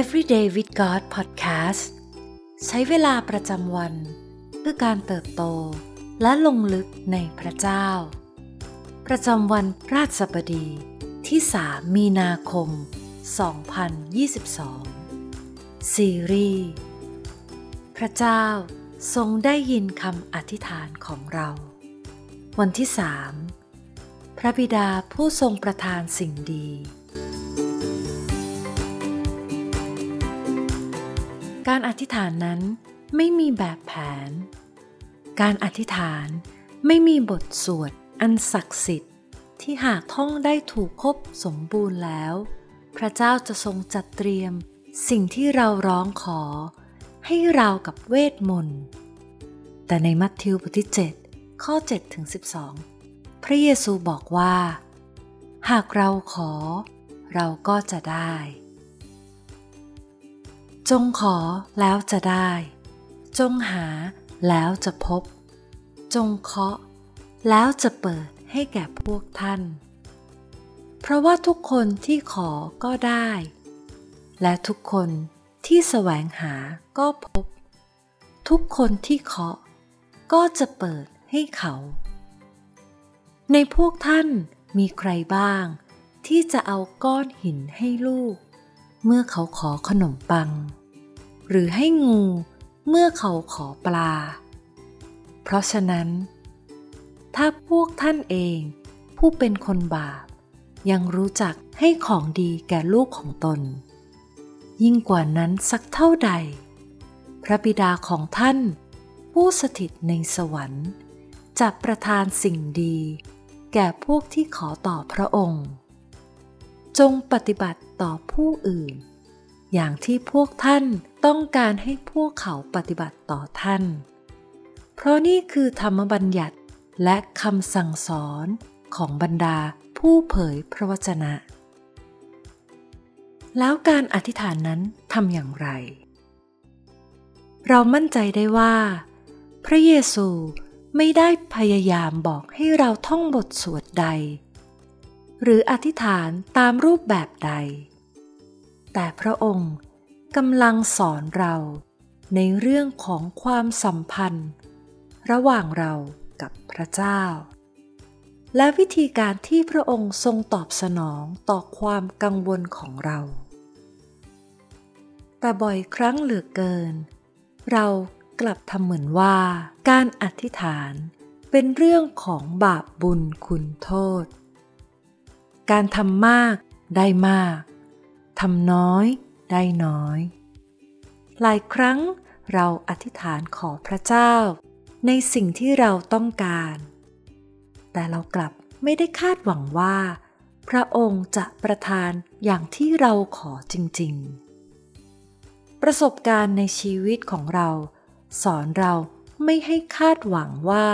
Everyday with God Podcast ใช้เวลาประจำวัน เพื่อการเติบโตและลงลึกในพระเจ้า ประจำวันพราสบดีที่ 3 มีนาคม 2022 ซีรีส์พระเจ้าทรงได้ยินคำอธิษฐานของเรา วันที่ 3 พระบิดาผู้ทรงประทานสิ่งดี การอธิษฐานนั้นไม่มีแบบแผน การอธิษฐานไม่มีบทสวดอันศักดิ์สิทธิ์ ที่หากท่องได้ถูกครบสมบูรณ์แล้ว พระเจ้าจะทรงจัดเตรียมสิ่งที่เราร้องขอ ให้เรากับเวทมนต์ แต่ในมัทธิวบทที่ 7 ข้อ7ถึง12 พระเยซูบอกว่า หากเราขอ เราก็จะได้ จงขอแล้วจะได้ จงหาแล้วจะพบ จงเคาะ แล้วจะเปิดให้แก่พวกท่าน เพราะว่าทุกคนที่ขอก็ได้ และทุกคนที่แสวงหาก็พบ ทุกคนที่เคาะ ก็จะเปิดให้เขา ในพวกท่านมีใครบ้าง ที่จะเอาก้อนหินให้ลูก เมื่อเขาขอขนมปัง หรือให้งูเมื่อเขาขอปลา เพราะฉะนั้น ถ้าพวกท่านเองผู้เป็นคนบาป ยังรู้จักให้ของดีแก่ลูกของตน ยิ่งกว่านั้นสักเท่าใด พระบิดาของท่าน ผู้สถิตในสวรรค์จะประทานสิ่งดี แก่พวกที่ขอต่อพระองค์ จงปฏิบัติต่อผู้อื่น อย่างที่พวกท่าน ต้องการให้พวกเขาปฏิบัติต่อท่าน เพราะนี่คือธรรมบัญญัติและคำสั่งสอนของบรรดาผู้เผยพระวจนะ แล้วการอธิษฐานนั้นทำอย่างไร เรามั่นใจได้ว่า พระเยซูไม่ได้พยายามบอกให้เราท่องบทสวดใด หรืออธิษฐานตามรูปแบบใด แต่พระองค์ กำลังสอนเราในเรื่องของความสัมพันธ์ ระหว่างเรากับพระเจ้า และวิธีการที่พระองค์ทรงตอบสนองต่อความกังวลของเรา แต่บ่อยครั้งเหลือเกิน เรากลับทำเหมือนว่าการอธิษฐานเป็นเรื่องของบาปบุญคุณโทษ การทำมากได้มาก ทำน้อย ได้น้อย หลายครั้งเราอธิษฐานขอพระเจ้า ในสิ่งที่เราต้องการ แต่เรากลับไม่ได้คาดหวังว่า พระองค์จะประทานอย่างที่เราขอจริง ๆ ประสบการณ์ในชีวิตของเรา สอนเราไม่ให้คาดหวังว่า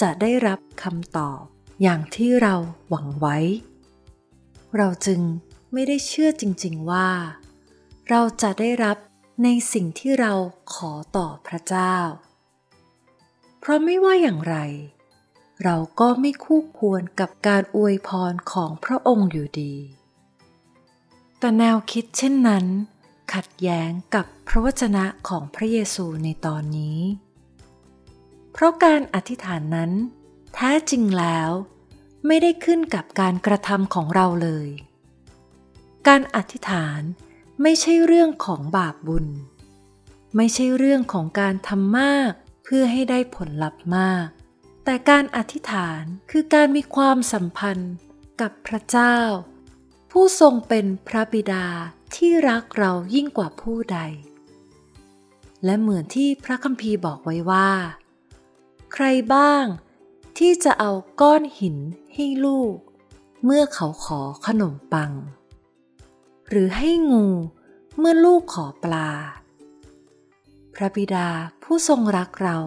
จะได้รับคำตอบ อย่างที่เราหวังไว้ เราจึงไม่ได้เชื่อจริง ๆ ว่า เราจะได้รับในสิ่งที่เราขอต่อพระเจ้า เพราะไม่ว่าอย่างไร เราก็ไม่คู่ควรกับการอวยพรของพระองค์อยู่ดี แต่แนวคิดเช่นนั้น ขัดแย้งกับพระวจนะของพระเยซูในตอนนี้ เพราะการอธิษฐานนั้น แท้จริงแล้วไม่ได้ขึ้นกับการกระทำของเราเลย การอธิษฐาน ไม่ใช่เรื่องของบาปบุญ ไม่ใช่เรื่องของการทำมากเพื่อให้ได้ผลลัพธ์มาก แต่การอธิษฐานคือการมีความสัมพันธ์กับพระเจ้า ผู้ทรงเป็นพระบิดาที่รักเรายิ่งกว่าผู้ใด และเหมือนที่พระคัมภีร์บอกไว้ว่า ใครบ้างที่จะเอาก้อนหินให้ลูก เมื่อเขาขอขนมปัง หรือให้งูเมื่อลูกขอปลา พระบิดาผู้ทรงรักเรา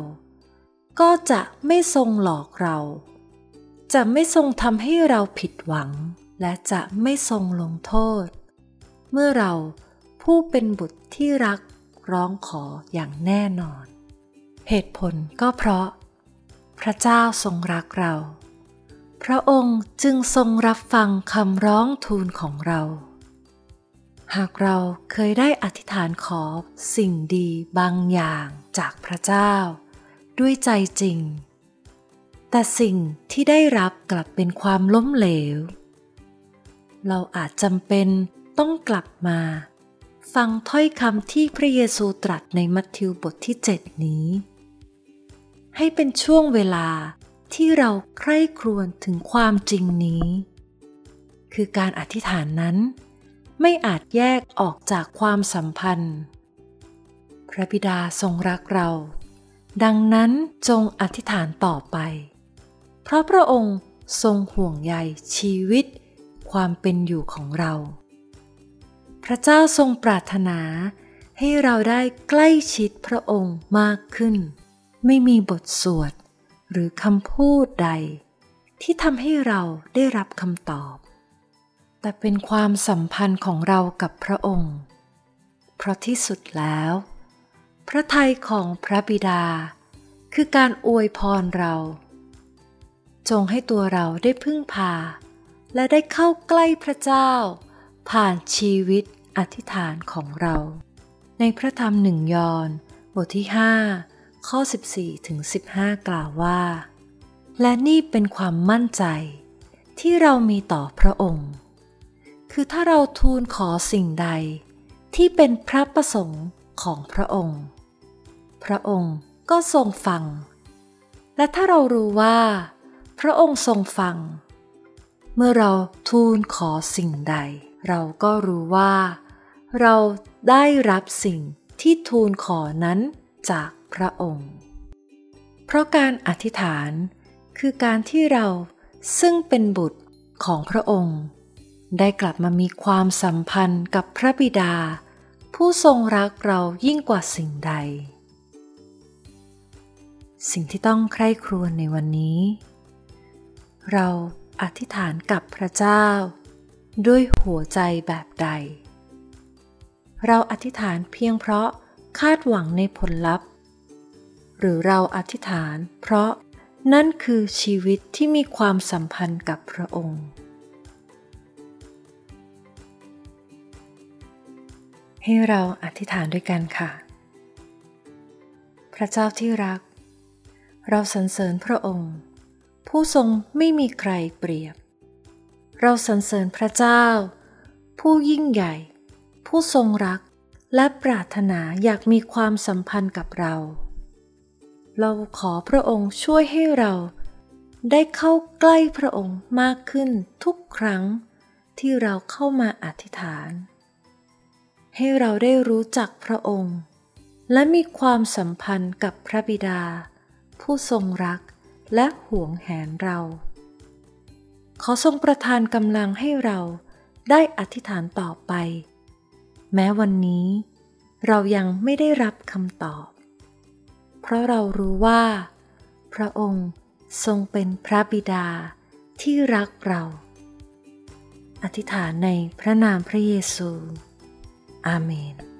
ก็จะไม่ทรงหลอกเรา จะไม่ทรงทำให้เราผิดหวัง และจะไม่ทรงลงโทษ เมื่อเราผู้เป็นบุตรที่รักร้องขออย่างแน่นอน เหตุผลก็เพราะ พระเจ้าทรงรักเรา พระองค์จึงทรงรับฟังคำร้องทูลของเรา หากเราเคยได้อธิษฐานขอสิ่งดีบางอย่างจากพระเจ้า ด้วยใจจริง แต่สิ่งที่ได้รับกลับเป็นความล้มเหลว เราอาจจำเป็นต้องกลับมา ฟังถ้อยคำที่พระเยซูตรัสในมัทธิวบทที่ 7 นี้ ให้เป็นช่วงเวลาที่เราใคร่ครวญถึงความจริงนี้ คือการอธิษฐานนั้น ไม่อาจแยกออกจากความสัมพันธ์ พระบิดาทรงรักเรา ดังนั้นจงอธิษฐานต่อไป เพราะพระองค์ทรงห่วงใยชีวิต ความเป็นอยู่ของเรา พระเจ้าทรงปรารถนาให้เราได้ใกล้ชิดพระองค์มากขึ้น ไม่มีบทสวดหรือคำพูดใด ที่ทำให้เราได้รับคำตอบ แต่เป็นความสัมพันธ์ของเรากับพระองค์ เพราะที่สุดแล้ว พระทัยของพระบิดา คือการอวยพรเรา จงให้ตัวเราได้พึ่งพา และได้เข้าใกล้พระเจ้า ผ่านชีวิตอธิษฐานของเรา ในพระธรรมหนึ่งยอนบทที่ 5 ข้อ 14ถึง15 กล่าวว่า และนี่เป็นความมั่นใจที่เรามีต่อพระองค์ คือถ้าเราทูลขอสิ่งใด ที่เป็นพระประสงค์ของพระองค์ พระองค์ก็ทรงฟัง และถ้าเรารู้ว่า พระองค์ทรงฟัง เมื่อเราทูลขอสิ่งใด เราก็รู้ว่า เราได้รับสิ่งที่ทูลขอนั้นจากพระองค์ เพราะการอธิษฐานคือการที่เราซึ่งเป็นบุตรของพระองค์ ได้กลับมามีความสัมพันธ์กับพระบิดา ผู้ทรงรักเรายิ่งกว่าสิ่งใด สิ่งที่ต้องใคร่ครวญในวันนี้ เราอธิษฐานกับพระเจ้า ด้วยหัวใจแบบใด เราอธิษฐานเพียงเพราะคาดหวังในผลลัพธ์ หรือเราอธิษฐานเพราะนั่นคือชีวิตที่มีความสัมพันธ์กับพระองค์ ให้เราอธิษฐานด้วยกันค่ะ พระเจ้าที่รัก เราสรรเสริญพระองค์ ผู้ทรงไม่มีใครเปรียบ เราสรรเสริญพระเจ้า ผู้ยิ่งใหญ่ ผู้ทรงรักและปรารถนาอยากมีความสัมพันธ์กับเรา เราขอพระองค์ช่วยให้เราได้เข้าใกล้พระองค์มากขึ้นทุกครั้งที่เราเข้ามาอธิษฐาน ให้เราได้รู้จักพระองค์ และมีความสัมพันธ์กับพระบิดา ผู้ทรงรักและห่วงแหนเรา ขอทรงประทานกำลังให้เราได้อธิษฐานต่อไป แม้วันนี้ เรายังไม่ได้รับคำตอบ เพราะเรารู้ว่า พระองค์ทรงเป็นพระบิดาที่รักเรา อธิษฐานในพระนามพระเยซู Amén.